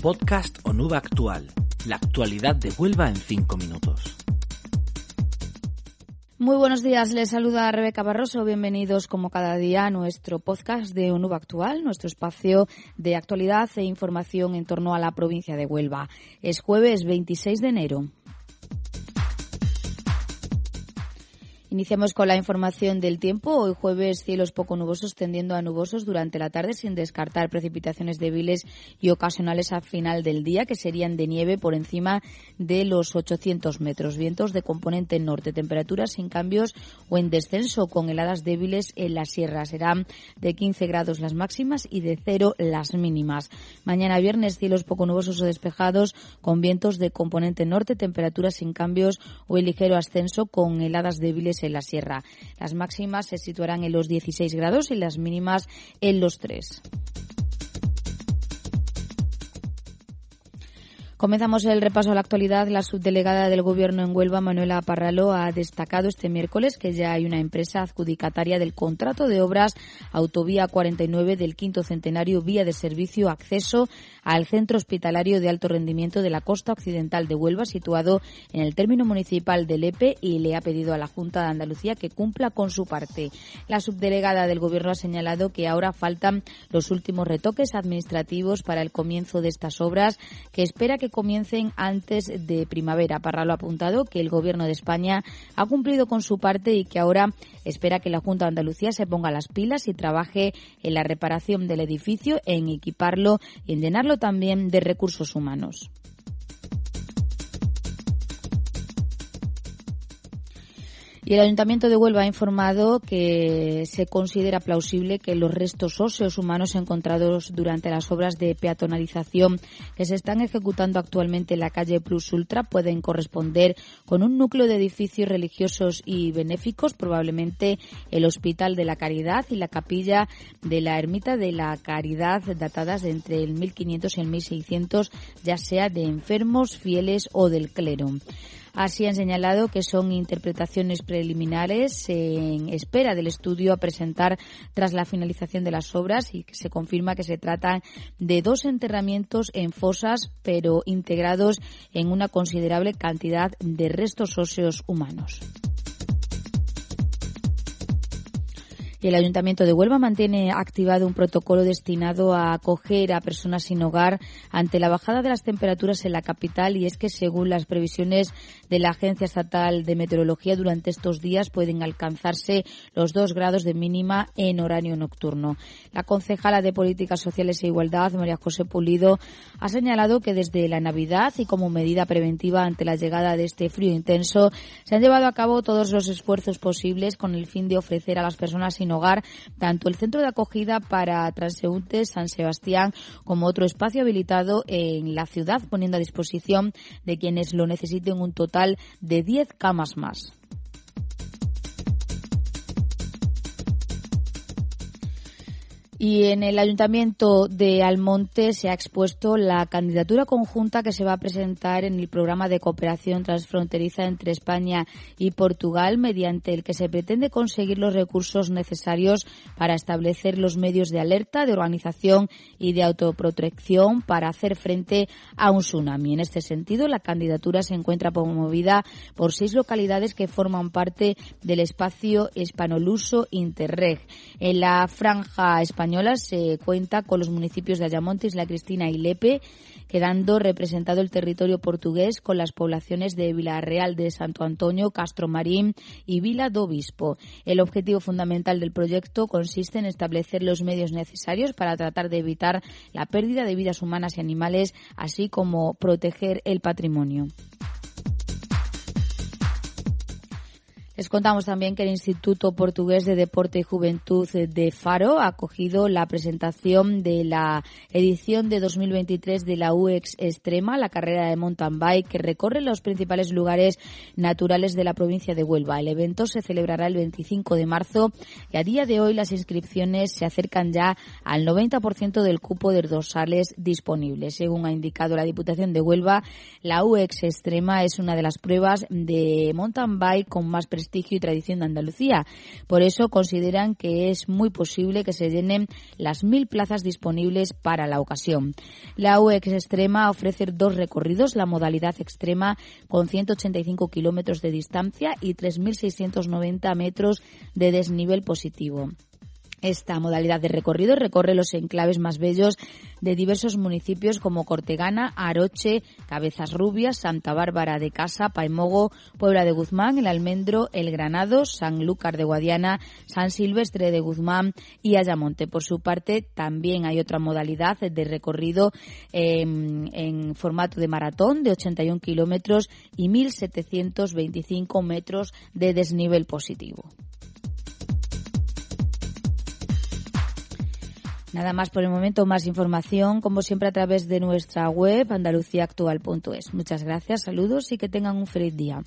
Podcast Onuba Actual. La actualidad de Huelva en cinco minutos. Muy buenos días, les saluda Rebeca Barroso. Bienvenidos como cada día a nuestro podcast de Onuba Actual, nuestro espacio de actualidad e información en torno a la provincia de Huelva. Es jueves 26 de enero. Iniciamos con la información del tiempo. Hoy jueves cielos poco nubosos tendiendo a nubosos durante la tarde sin descartar precipitaciones débiles y ocasionales al final del día que serían de nieve por encima de los 800 metros. Vientos de componente norte. Temperaturas sin cambios o en descenso con heladas débiles en la sierra. Serán de 15 grados las máximas y de 0 las mínimas. Mañana viernes cielos poco nubosos o despejados con vientos de componente norte. Temperaturas sin cambios o en ligero ascenso con heladas débiles en la sierra. Las máximas se situarán en los 16 grados y las mínimas en los 3. Comenzamos el repaso a la actualidad. La subdelegada del Gobierno en Huelva, Manuela Parralo, ha destacado este miércoles que ya hay una empresa adjudicataria del contrato de obras Autovía 49 del quinto centenario Vía de Servicio Acceso al Centro Hospitalario de Alto Rendimiento de la Costa Occidental de Huelva, situado en el término municipal de Lepe, y le ha pedido a la Junta de Andalucía que cumpla con su parte. La subdelegada del Gobierno ha señalado que ahora faltan los últimos retoques administrativos para el comienzo de estas obras, que espera que comiencen antes de primavera. Parra ha apuntado que el Gobierno de España ha cumplido con su parte y que ahora espera que la Junta de Andalucía se ponga las pilas y trabaje en la reparación del edificio, en equiparlo y en llenarlo también de recursos humanos. Y el Ayuntamiento de Huelva ha informado que se considera plausible que los restos óseos humanos encontrados durante las obras de peatonalización que se están ejecutando actualmente en la calle Plus Ultra pueden corresponder con un núcleo de edificios religiosos y benéficos, probablemente el Hospital de la Caridad y la capilla de la Ermita de la Caridad, datadas de entre el 1500 y el 1600, ya sea de enfermos, fieles o del clero. Así han señalado que son interpretaciones preliminares en espera del estudio a presentar tras la finalización de las obras y que se confirma que se tratan de dos enterramientos en fosas pero integrados en una considerable cantidad de restos óseos humanos. El Ayuntamiento de Huelva mantiene activado un protocolo destinado a acoger a personas sin hogar ante la bajada de las temperaturas en la capital y es que según las previsiones de la Agencia Estatal de Meteorología durante estos días pueden alcanzarse los dos grados de mínima en horario nocturno. La concejala de Políticas Sociales e Igualdad, María José Pulido, ha señalado que desde la Navidad y como medida preventiva ante la llegada de este frío intenso se han llevado a cabo todos los esfuerzos posibles con el fin de ofrecer a las personas sin hogar tanto el centro de acogida para transeúntes San Sebastián como otro espacio habilitado en la ciudad poniendo a disposición de quienes lo necesiten un total de 10 camas más. Y en el Ayuntamiento de Almonte se ha expuesto la candidatura conjunta que se va a presentar en el programa de cooperación transfronteriza entre España y Portugal, mediante el que se pretende conseguir los recursos necesarios para establecer los medios de alerta, de organización y de autoprotección para hacer frente a un tsunami. En este sentido, la candidatura se encuentra promovida por seis localidades que forman parte del espacio hispanoluso Interreg. En la franja española se cuenta con los municipios de Ayamonte, Isla Cristina y Lepe, quedando representado el territorio portugués con las poblaciones de Villarreal de Santo Antonio, Castro Marín y Vila do Obispo. El objetivo fundamental del proyecto consiste en establecer los medios necesarios para tratar de evitar la pérdida de vidas humanas y animales, así como proteger el patrimonio. Les contamos también que el Instituto Portugués de Deporte y Juventud de Faro ha acogido la presentación de la edición de 2023 de la UX Extrema, la carrera de mountain bike que recorre los principales lugares naturales de la provincia de Huelva. El evento se celebrará el 25 de marzo y a día de hoy las inscripciones se acercan ya al 90% del cupo de dorsales disponibles. Según ha indicado la Diputación de Huelva, la UX Extrema es una de las pruebas de mountain bike con más prestigio y tradición de Andalucía. Por eso consideran que es muy posible que se llenen las mil plazas disponibles para la ocasión. La UX Extrema ofrece dos recorridos, la modalidad extrema con 185 kilómetros de distancia y 3.690 metros de desnivel positivo. Esta modalidad de recorrido recorre los enclaves más bellos de diversos municipios como Cortegana, Aroche, Cabezas Rubias, Santa Bárbara de Casa, Paimogo, Puebla de Guzmán, El Almendro, El Granado, Sanlúcar de Guadiana, San Silvestre de Guzmán y Ayamonte. Por su parte, también hay otra modalidad de recorrido em, en formato de maratón de 81 kilómetros y 1.725 metros de desnivel positivo. Nada más por el momento, más información, como siempre, a través de nuestra web andaluciaactual.es. Muchas gracias, saludos y que tengan un feliz día.